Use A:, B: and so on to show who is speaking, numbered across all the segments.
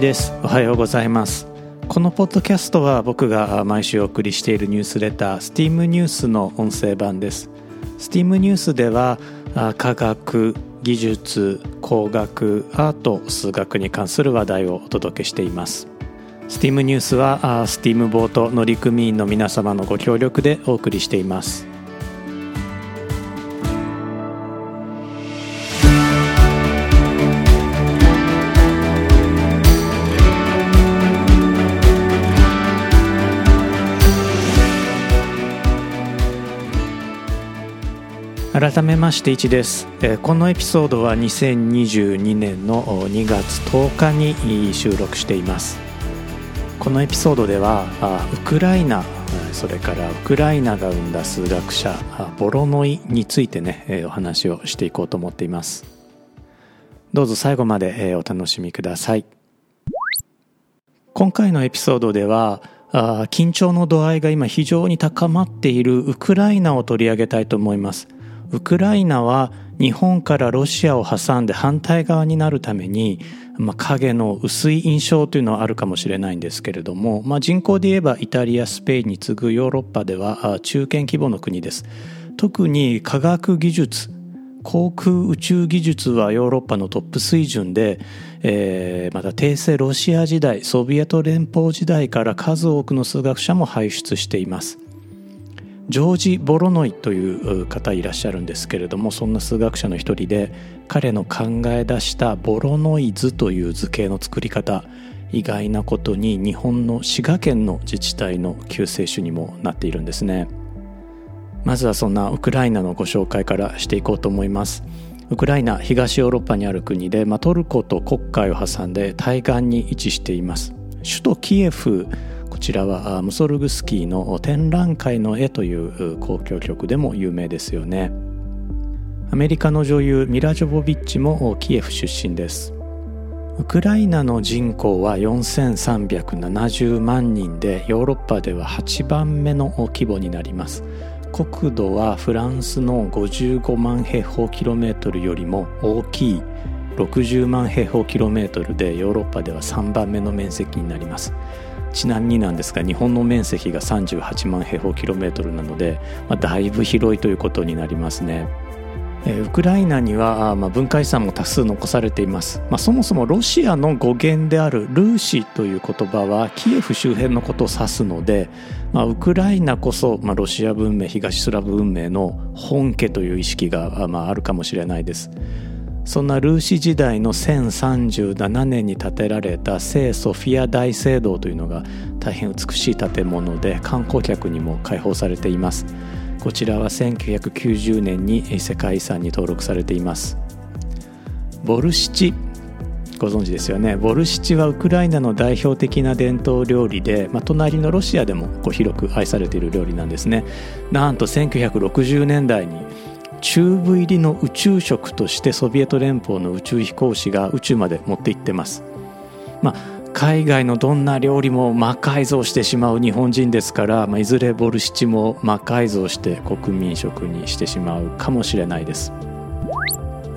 A: です。おはようございます。このポッドキャストは僕が毎週お送りしているニュースレター STEAM ニュースの音声版です。STEAM ニュースでは科学技術工学アート数学に関する話題をお届けしています。STEAM ニュースは STEAM ボート乗組員の皆様のご協力でお送りしています。改めまして1です、えこのエピソードは2022年の2月10日に収録しています。このエピソードではウクライナそれからウクライナが生んだ数学者ボロノイについてねお話をしていこうと思っています。どうぞ最後までお楽しみください。今回のエピソードでは緊張の度合いが今非常に高まっているウクライナを取り上げたいと思います。ウクライナは日本からロシアを挟んで反対側になるために、まあ、影の薄い印象というのはあるかもしれないんですけれども、まあ、人口で言えばイタリアスペインに次ぐヨーロッパでは中堅規模の国です。特に科学技術航空宇宙技術はヨーロッパのトップ水準で、えー、また帝政ロシア時代ソビエト連邦時代から数多くの数学者も輩出しています。ジョージ・ボロノイという方いらっしゃるんですけれどもそんな数学者の一人で彼の考え出したボロノイズという図形の作り方意外なことに日本の滋賀県の自治体の救世主にもなっているんですね。まずはそんなウクライナのご紹介からしていこうと思います。ウクライナ東ヨーロッパにある国で、まあ、トルコと黒海を挟んで対岸に位置しています。首都キエフちらはムソルグスキーの展覧会の絵という交響曲でも有名ですよね。アメリカの女優ミラ・ジョボビッチもキエフ出身です。ウクライナの人口は4370万人でヨーロッパでは8番目の規模になります。国土はフランスの55万平方キロメートルよりも大きい60万平方キロメートルでヨーロッパでは3番目の面積になります。ちなみになんですが日本の面積が38万平方キロメートルなので、まあ、だいぶ広いということになりますね。ウクライナには、まあ、文化遺産も多数残されています、まあ、そもそもロシアの語源であるルーシという言葉はキエフ周辺のことを指すので、まあ、ウクライナこそ、ま、ロシア文明東スラブ文明の本家という意識が、ま、あるかもしれないですそんなルーシ時代の1037年に建てられた聖ソフィア大聖堂というのが大変美しい建物で観光客にも開放されています。こちらは1990年に世界遺産に登録されています。ボルシチご存知ですよね？ボルシチはウクライナの代表的な伝統料理で、まあ、隣のロシアでもこう広く愛されている料理なんですね。なんと1960年代にチューブ入りの宇宙食としてソビエト連邦の宇宙飛行士が宇宙まで持って行ってます。まあ海外のどんな料理も魔改造してしまう日本人ですから、まあ、いずれボルシチも魔改造して国民食にしてしまうかもしれないです。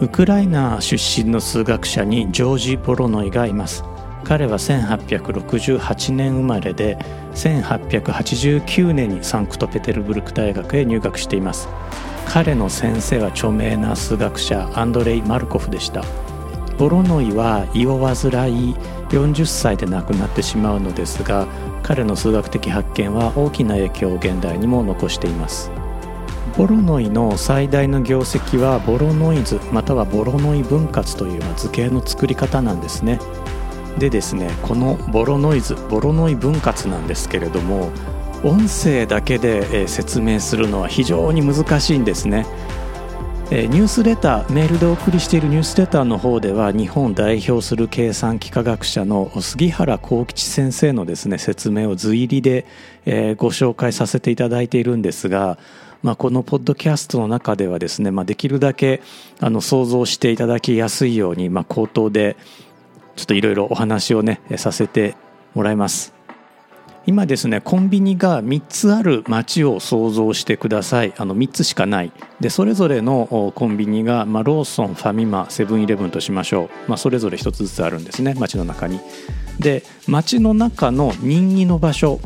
A: ウクライナ出身の数学者にジョージ・ボロノイがいます。彼は1868年生まれで1889年にサンクトペテルブルク大学へ入学しています。彼の先生は著名な数学者アンドレイ・マルコフでした。ボロノイは胃を患い40歳で亡くなってしまうのですが彼の数学的発見は大きな影響を現代にも残しています。ボロノイの最大の業績はボロノイズまたはボロノイ分割という図形の作り方なんですね。でですねこのボロノイズボロノイ分割なんですけれども音声だけで説明するのは非常に難しいんですねニュースレターメールでお送りしているニュースレターの方では日本を代表する計算機科学者の杉原幸吉先生のですね説明を随入りで、えご紹介させていただいているんですが、まあ、このポッドキャストの中ではですね、まあ、できるだけあの想像していただきやすいように、まあ、口頭でちょっといろいろお話をねさせてもらいます。今ですねコンビニが3つある街を想像してください。あの3つしかない。でそれぞれのコンビニが、まあ、ローソンファミマセブンイレブンとしましょう、まあ、それぞれ1つずつあるんですね街の中に。で街の中の人気の場所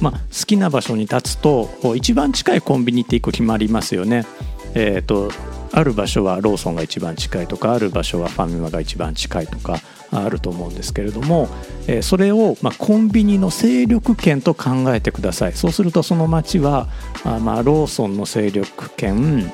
A: まあ、好きな場所に立つと一番近いコンビニって1個決まりますよね。えーとある場所はローソンが一番近いとかある場所はファミマが一番近いとかあると思うんですけれども、それをまコンビニの勢力圏と考えてください。そうするとその町はあローソンの勢力圏、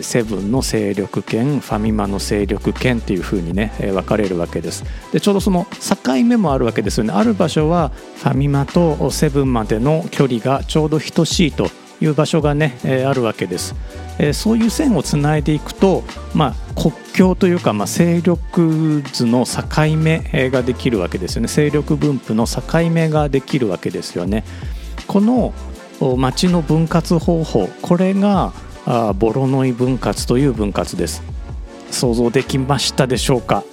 A: セブンの勢力圏ファミマの勢力圏っていう風にね、分かれるわけです。でちょうどその境目もあるわけですよね。ある場所はファミマとセブンまでの距離がちょうど等しいという場所がね、えー、あるわけです、えー、そういう線をつないでいくと、まあ、国境というか、まあ、勢力図の境目ができるわけですよね。勢力分布の境目ができるわけですよね。この町の分割方法これがあボロノイ分割という分割です。想像できましたでしょうか？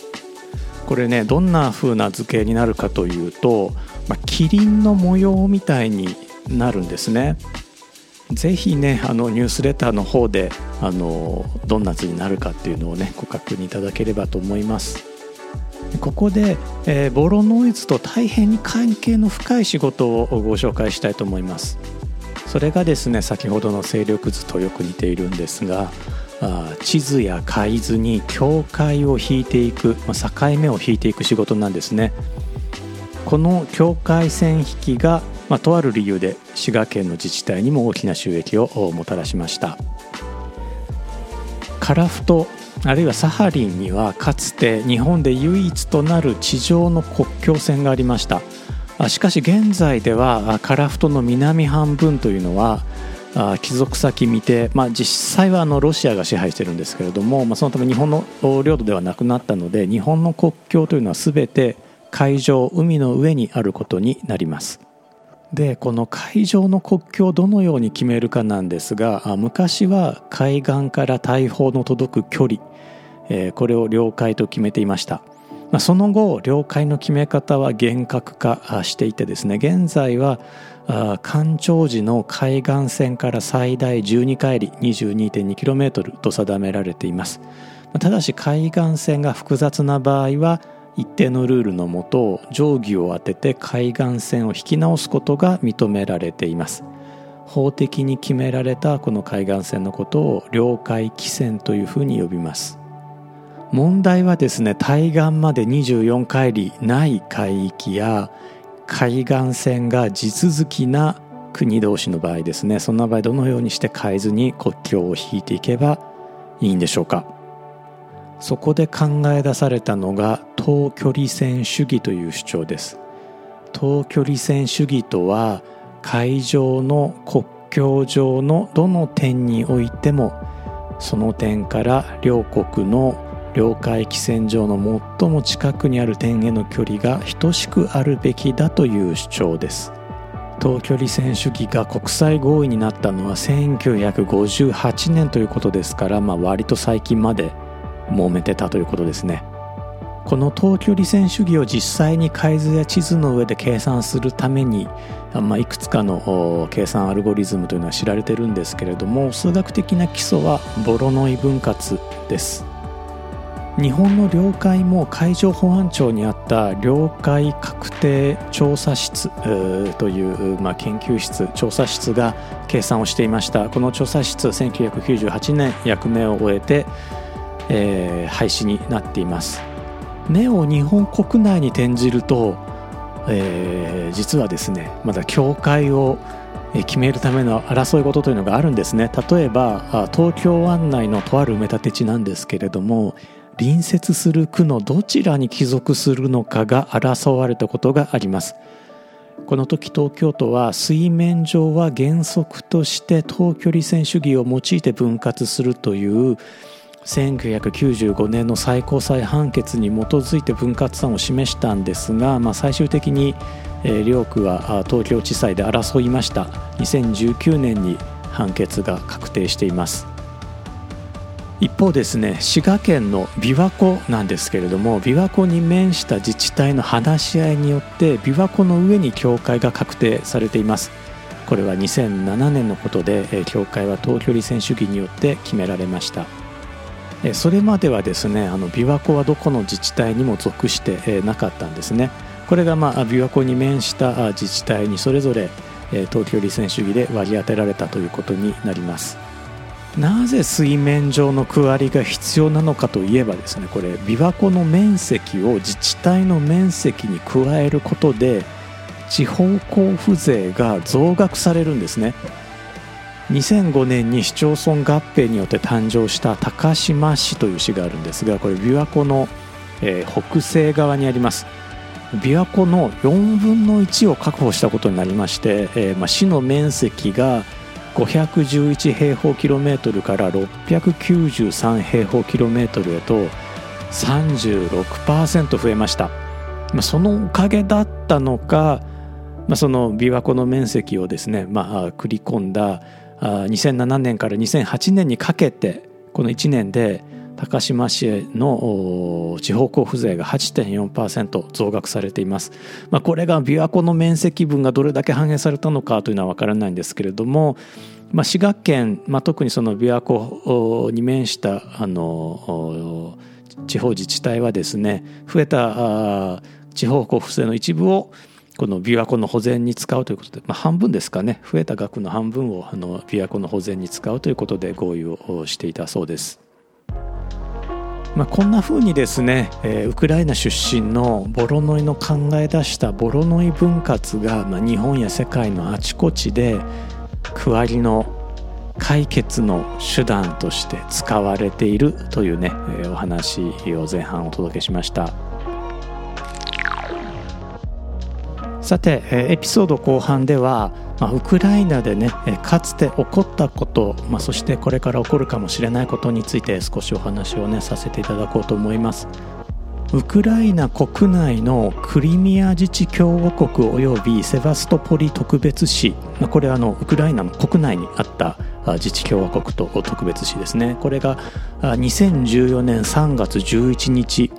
A: これねどんな風な図形になるかというと、まあ、キリンの模様みたいになるんですね。ぜひねあのニュースレターの方であのどんな図になるかっていうのをねご確認いただければと思います。ここで、えー、ボロノイズと大変に関係の深い仕事をご紹介したいと思います。それがですね先ほどの勢力図とよく似ているんですがあ地図や海図に境界を引いていく、まあ、境目を引いていく仕事なんですね。この境界線引きがまあ、とある理由で滋賀県の自治体にも大きな収益をもたらしました。カラフトあるいはサハリンにはかつて日本で唯一となる地上の国境線がありました。しかし現在ではカラフトの南半分というのは帰属先未定、まあ、実際はあのロシアが支配してるんですけれども、まあ、そのため日本の領土ではなくなったので日本の国境というのは全て海上海の上にあることになります。でこの海上の国境をどのように決めるかなんですが昔は海岸から大砲の届く距離、これを領海と決めていました、その後領海の決め方は厳格化していてですね現在は干潮時の海岸線から最大12海里 22.2km と定められています。ただし海岸線が複雑な場合は一定のルールのもと定規を当てて海岸線を引き直すことが認められています。法的に決められたこの海岸線のことを領海規線というふうに呼びます。問題はですね対岸まで24海里ない海域や海岸線が地続きな国同士の場合ですねそんな場合どのようにして変えずに国境を引いていけばいいんでしょうか。そこで考え出されたのが等距離線主義という主張です。等距離線主義とは海上の国境上のどの点においてもその点から両国の領海規線上の最も近くにある点への距離が等しくあるべきだという主張です。等距離線主義が国際合意になったのは1958年ということですから、まあ、割と最近まで揉めてたということですね。この等距離線主義を実際に海図や地図の上で計算するために、まあ、いくつかの計算アルゴリズムというのは知られてるんですけれども数学的な基礎はボロノイ分割です。日本の領海も海上保安庁にあった領海確定調査室という、まあ、研究室調査室が計算をしていました。この調査室1998年役目を終えてえー、廃止になっています。目を日本国内に転じると、えー、実はですねまだ境界を決めるための争い事というのがあるんですね。例えば東京湾内のとある埋め立て地なんですけれども隣接する区のどちらに帰属するのかが争われたことがあります。この時東京都は水面上は原則として等距離線主義を用いて分割するという1995年の最高裁判決に基づいて分割案を示したんですが、まあ、最終的に、えー、両区は東京地裁で争いました。2019年に判決が確定しています。一方ですね滋賀県の琵琶湖なんですけれども琵琶湖に面した自治体の話し合いによって琵琶湖の上に境界が確定されています。これは2007年のことで境界は東距離線主義によって決められました。それまではですねあの琵琶湖はどこの自治体にも属してなかったんですね。これがまあ琵琶湖に面した自治体にそれぞれ東距離線主義で割り当てられたということになります。なぜ水面上の区割りが必要なのかといえばですねこれ琵琶湖の面積を自治体の面積に加えることで地方交付税が増額されるんですね。2005年に市町村合併によって誕生した高島市という市があるんですがこれ琵琶湖の、えー、北西側にあります。琵琶湖の4分の1を確保したことになりまして、えーまあ、市の面積が511平方キロメートルから693平方キロメートルへと36%増えました、まあ、そのおかげだったのか、まあ、その琵琶湖の面積をですね、まあ、繰り込んだ2007年から2008年にかけてこの1年で高島市の地方交付税が8.4%増額されています、まあ、これが琵琶湖の面積分がどれだけ反映されたのかというのは分からないんですけれども、まあ、滋賀県、まあ、特にその琵琶湖に面したあの地方自治体はですね増えた地方交付税の一部をこの琵琶湖の保全に使うということで、まあ、半分ですかね増えた額の半分をあの琵琶湖の保全に使うということで合意をしていたそうです。まあ、こんな風にですね、えー、ウクライナ出身のボロノイの考え出したボロノイ分割が、まあ、日本や世界のあちこちで区割りの解決の手段として使われているというね、えー、お話を前半お届けしました。さてエピソード後半では、まあ、ウクライナでねかつて起こったこと、まあ、そしてこれから起こるかもしれないことについて少しお話をねさせていただこうと思います。ウクライナ国内のクリミア自治共和国及びセバストポリ特別市これはあのウクライナの国内にあった自治共和国と特別市ですね。これが2014年3月11日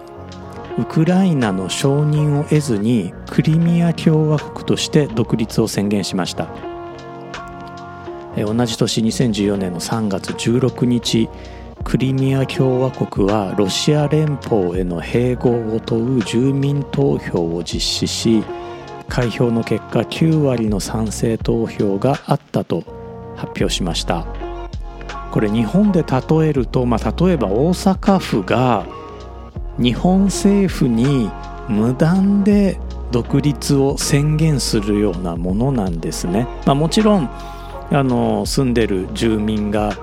A: ウクライナの承認を得ずにクリミア共和国として独立を宣言しました。同じ年2014年の3月16日クリミア共和国はロシア連邦への併合を問う住民投票を実施し開票の結果9割の賛成投票があったと発表しました。これ日本で例えると、まあ、例えば大阪府が日本政府に無断で独立を宣言するようなものなんですね。まあ、もちろんあの住んでる住民が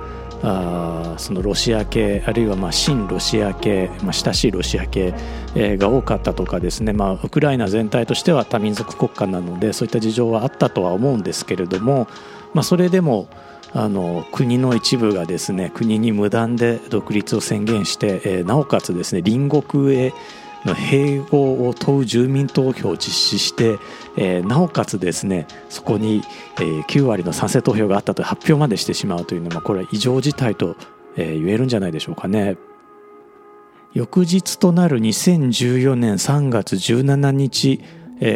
A: あそのロシア系あるいはまあ親ロシア系、まあ、親しいロシア系、が多かったとかですね、まあ、ウクライナ全体としては多民族国家なのでそういった事情はあったとは思うんですけれども、まあ、それでもあの国の一部がですね国に無断で独立を宣言して、えー、なおかつですね隣国への併合を問う住民投票を実施して、えー、なおかつですねそこに、えー、9割の賛成投票があったと発表までしてしまうというのはこれは異常事態と、えー、言えるんじゃないでしょうかね。翌日となる2014年3月17日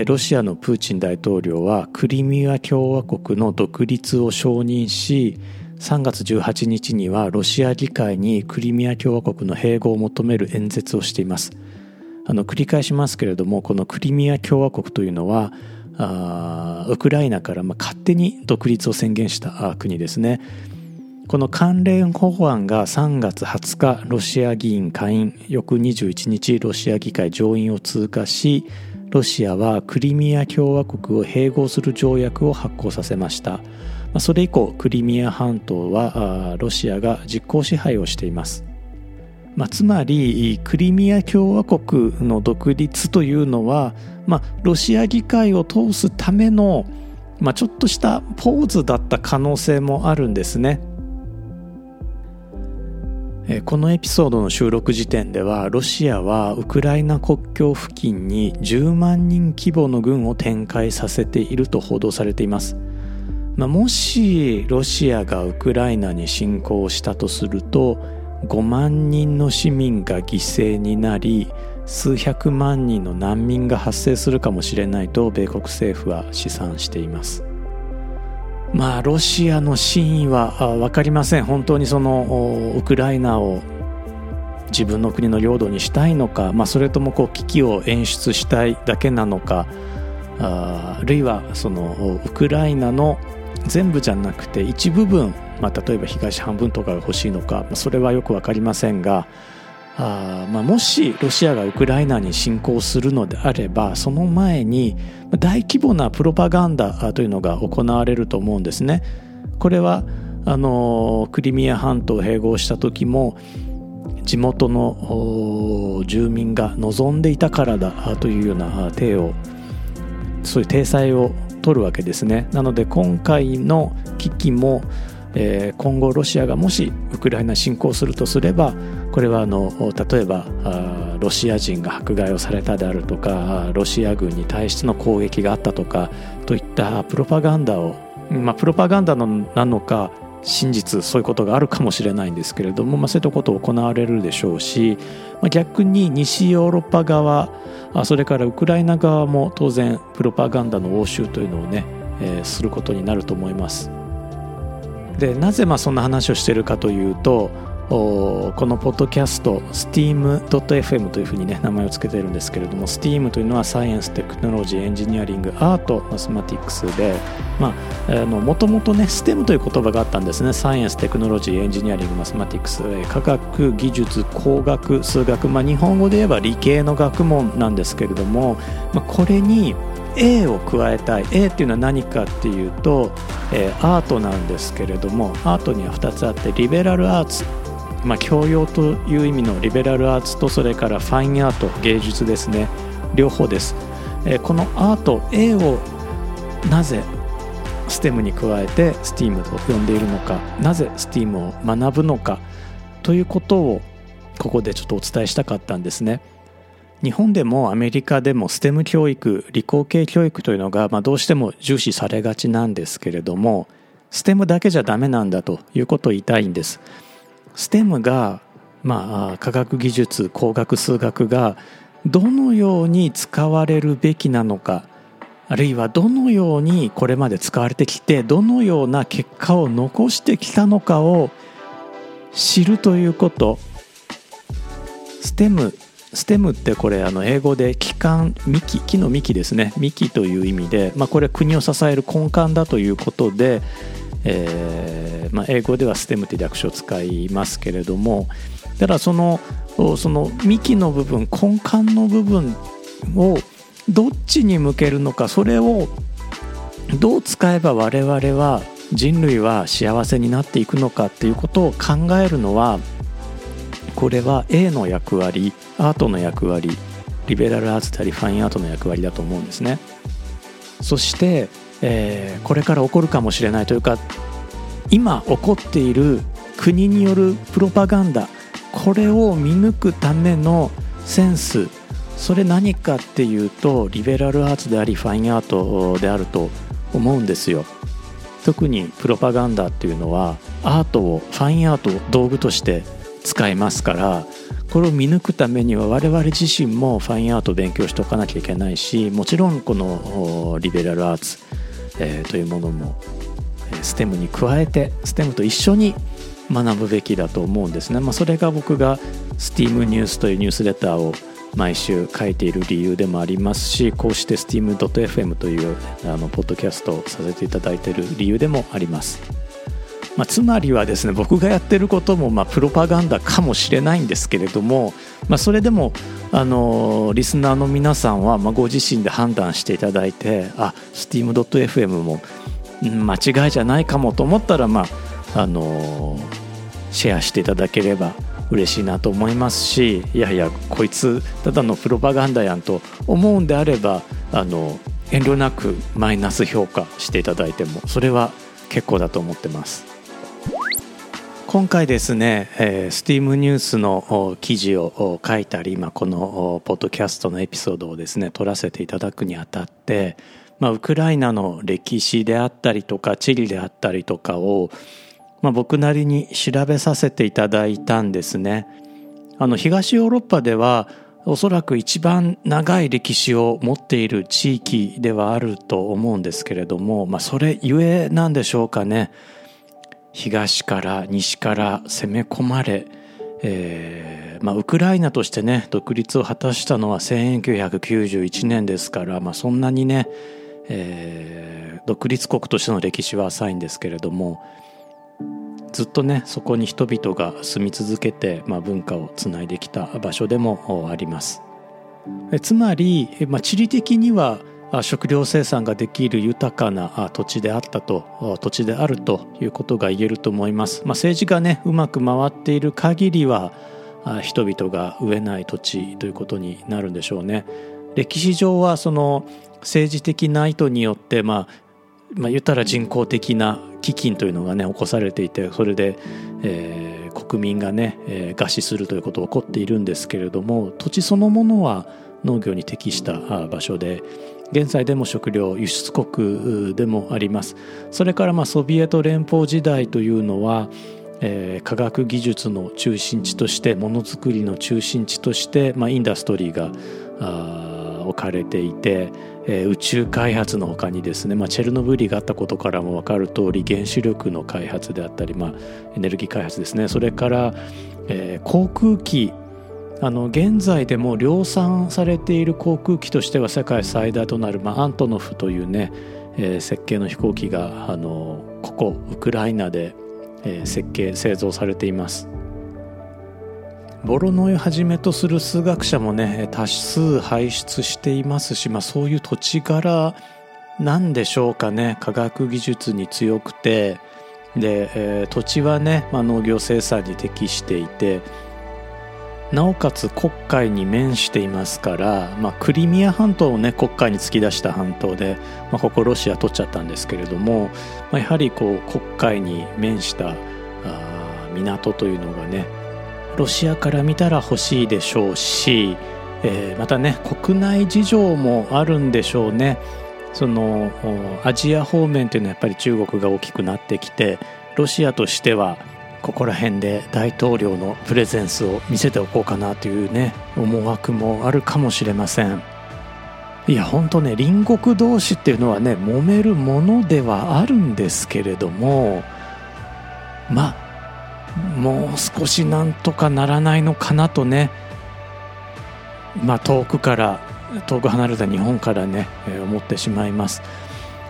A: ロシアのプーチン大統領はクリミア共和国の独立を承認し3月18日にはロシア議会にクリミア共和国の併合を求める演説をしています。あの繰り返しますけれどもこのクリミア共和国というのはあウクライナからま勝手に独立を宣言した国ですね。この関連法案が3月20日ロシア議員下院翌21日ロシア議会上院を通過しロシアはクリミア共和国を併合する条約を発効させましたそれ以降クリミア半島はロシアが実効支配をしていますまあ、つまりクリミア共和国の独立というのは、まあ、ロシア議会を通すための、まあ、ちょっとしたポーズだった可能性もあるんですね。このエピソードの収録時点ではロシアはウクライナ国境付近に10万人規模の軍を展開させていると報道されています、まあ、もしロシアがウクライナに侵攻したとすると5万人の市民が犠牲になり数百万人の難民が発生するかもしれないと米国政府は試算しています。まあロシアの真意は分かりません。本当にそのウクライナを自分の国の領土にしたいのか、まあ、それともこう危機を演出したいだけなのかああるいはそのウクライナの全部じゃなくて一部分、まあ、例えば東半分とかが欲しいのかそれはよく分かりませんがあまあ、もしロシアがウクライナに侵攻するのであればその前に大規模なプロパガンダというのが行われると思うんですね。これはあのクリミア半島を併合した時も地元の住民が望んでいたからだというような手をそういう体裁を取るわけですね。なので今回の危機も、今後ロシアがもしウクライナ侵攻するとすればこれはあの例えばロシア人が迫害をされたであるとかロシア軍に対しての攻撃があったとかといったプロパガンダを、まあ、プロパガンダのなのか真実そういうことがあるかもしれないんですけれども、まあ、そういったことを行われるでしょうし、まあ、逆に西ヨーロッパ側それからウクライナ側も当然プロパガンダの応酬というのをね、えー、することになると思います。でなぜまあそんな話をしているかというとこのポッドキャスト steam.fm というふうにね名前を付けているんですけれども STEAM というのは Science Technology Engineering Art Mathematics でもともとね STEM という言葉があったんですね。 Science Technology Engineering Mathematics科学技術工学数学、まあ、日本語で言えば理系の学問なんですけれども、まあ、これに A を加えたい。A っていうのは何かっていうと、えー、アートなんですけれどもアートには2つあってリベラルアーツまあ、教養という意味のリベラルアーツとそれからファインアート芸術ですね。両方です、えー、このアート A をなぜ STEM に加えて STEAM と呼んでいるのかなぜ STEAM を学ぶのかということをここでちょっとお伝えしたかったんですね。日本でもアメリカでも STEM 教育理工系教育というのが、まあ、どうしても重視されがちなんですけれども STEM だけじゃダメなんだということを言いたいんです。STEM が、まあ、科学技術工学数学がどのように使われるべきなのかあるいはどのようにこれまで使われてきてどのような結果を残してきたのかを知るということ。STEM ステムってこれあの英語で木幹幹木の幹ですね。幹という意味で、まあ、これは国を支える根幹だということで、えーまあ、英語ではステムって略称を使いますけれどもだからそのその幹の部分根幹の部分をどっちに向けるのかそれをどう使えば我々は人類は幸せになっていくのかっていうことを考えるのはこれは A の役割アートの役割リベラルアーツでありファインアートの役割だと思うんですね。そして、えー、これから起こるかもしれないというか今起こっている国によるプロパガンダこれを見抜くためのセンスそれ何かっていうとリベラルアーツでありファインアートであると思うんですよ。特にプロパガンダっていうのはアートをファインアートを道具として使いますからこれを見抜くためには我々自身もファインアートを勉強しておかなきゃいけないしもちろんこのリベラルアーツ、えー、というものも STEM に加えて STEM と一緒に学ぶべきだと思うんですね、まあ、それが僕が STEAM ニュースというニュースレターを毎週書いている理由でもありますしこうして STEAM.fm というあのポッドキャストをさせていただいている理由でもあります。まあ、つまりはですね僕がやってることもまあプロパガンダかもしれないんですけれども、まあ、それでもあのリスナーの皆さんはまあご自身で判断していただいてあ steam.fm も間違いじゃないかもと思ったら、まあ、あのシェアしていただければ嬉しいなと思いますしいやいやこいつただのプロパガンダやんと思うんであればあの遠慮なくマイナス評価していただいてもそれは結構だと思ってます。今回ですね、えー、STEAM ニュースの記事を書いたり、まあ、このポッドキャストのエピソードをですね取らせていただくにあたって、まあ、ウクライナの歴史であったりとか地理であったりとかを、まあ、僕なりに調べさせていただいたんですね。あの東ヨーロッパではおそらく一番長い歴史を持っている地域ではあると思うんですけれども、まあ、それゆえなんでしょうかね東から西から攻め込まれ、えーまあ、ウクライナとしてね独立を果たしたのは1991年ですから、まあ、そんなにね、えー、独立国としての歴史は浅いんですけれどもずっとねそこに人々が住み続けて、まあ、文化をつないできた場所でもあります。つまり、まあ、地理的には食料生産ができる豊かな土地であったと土地であるということが言えると思います、まあ、政治がねうまく回っている限りは人々が飢えない土地ということになるんでしょうね。歴史上はその政治的な意図によって、まあ、まあ言ったら人工的な飢饉というのがね起こされていてそれで、えー、国民がね、えー、餓死するということが起こっているんですけれども土地そのものは農業に適した場所で現在でも食料輸出国でもあります。それからまあソビエト連邦時代というのは、えー、科学技術の中心地としてものづくりの中心地として、まあ、インダストリーがあ置かれていてえー、宇宙開発のほかにですね、まあ、チェルノブイリがあったことからも分かる通り原子力の開発であったり、まあ、エネルギー開発ですね。それから、えー、航空機あの現在でも量産されている航空機としては世界最大となる、まあ、アントノフというね、えー、設計の飛行機があのここウクライナで、えー、設計製造されています。ボロノイをはじめとする数学者もね多数輩出していますし、まあ、そういう土地柄なんでしょうかね科学技術に強くてで、えー、土地はね、まあ、農業生産に適していてなおかつ黒海に面していますから、まあ、クリミア半島をね黒海に突き出した半島で、まあ、ここロシア取っちゃったんですけれども、まあ、やはりこう黒海に面したあ港というのがねロシアから見たら欲しいでしょうし、えー、またね国内事情もあるんでしょうね。そのアジア方面というのはやっぱり中国が大きくなってきてロシアとしてはここら辺で大統領のプレゼンスを見せておこうかなというね思惑もあるかもしれません。いや本当ね隣国同士っていうのはね揉めるものではあるんですけれどもまあもう少しなんとかならないのかなとね、まあ、遠くから遠く離れた日本からね、えー、思ってしまいます。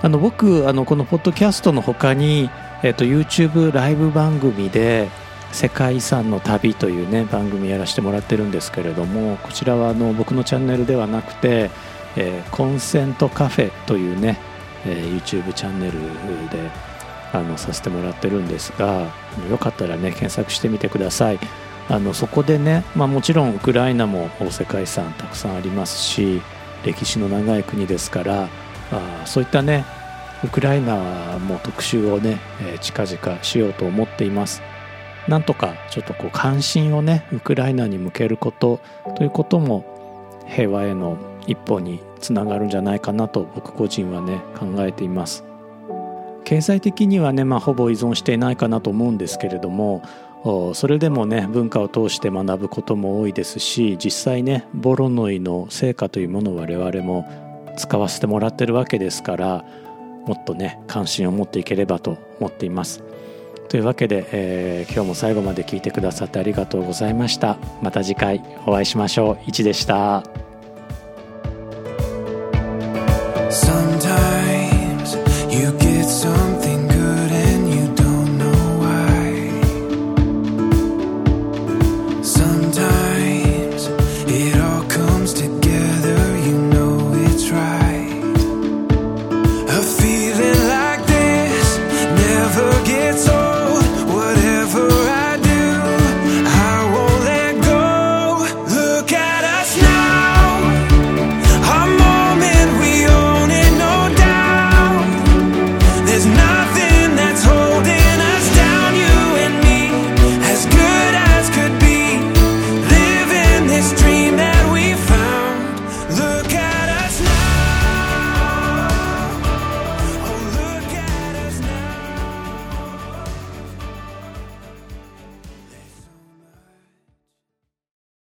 A: あの僕あのこのポッドキャストの他に、えーと、YouTube ライブ番組で「世界遺産の旅」というね番組やらせてもらってるんですけれどもこちらはあの僕のチャンネルではなくて、えー、コンセントカフェというね、えー、YouTube チャンネルであのさせてもらってるんですがよかったらね検索してみてください。あのそこでね、まあ、もちろんウクライナも世界遺産たくさんありますし歴史の長い国ですからあそういったねウクライナも特集をね、えー、近々しようと思っています。なんとかちょっとこう関心をねウクライナに向けることということも平和への一歩につながるんじゃないかなと僕個人はね考えています。経済的にはね、まあ、ほぼ依存していないかなと思うんですけれどもそれでもね文化を通して学ぶことも多いですし実際ねボロノイの成果というものを我々も使わせてもらってるわけですからもっとね関心を持っていければと思っています。というわけで、えー、今日も最後まで聞いてくださってありがとうございました。また次回お会いしましょう。1でした。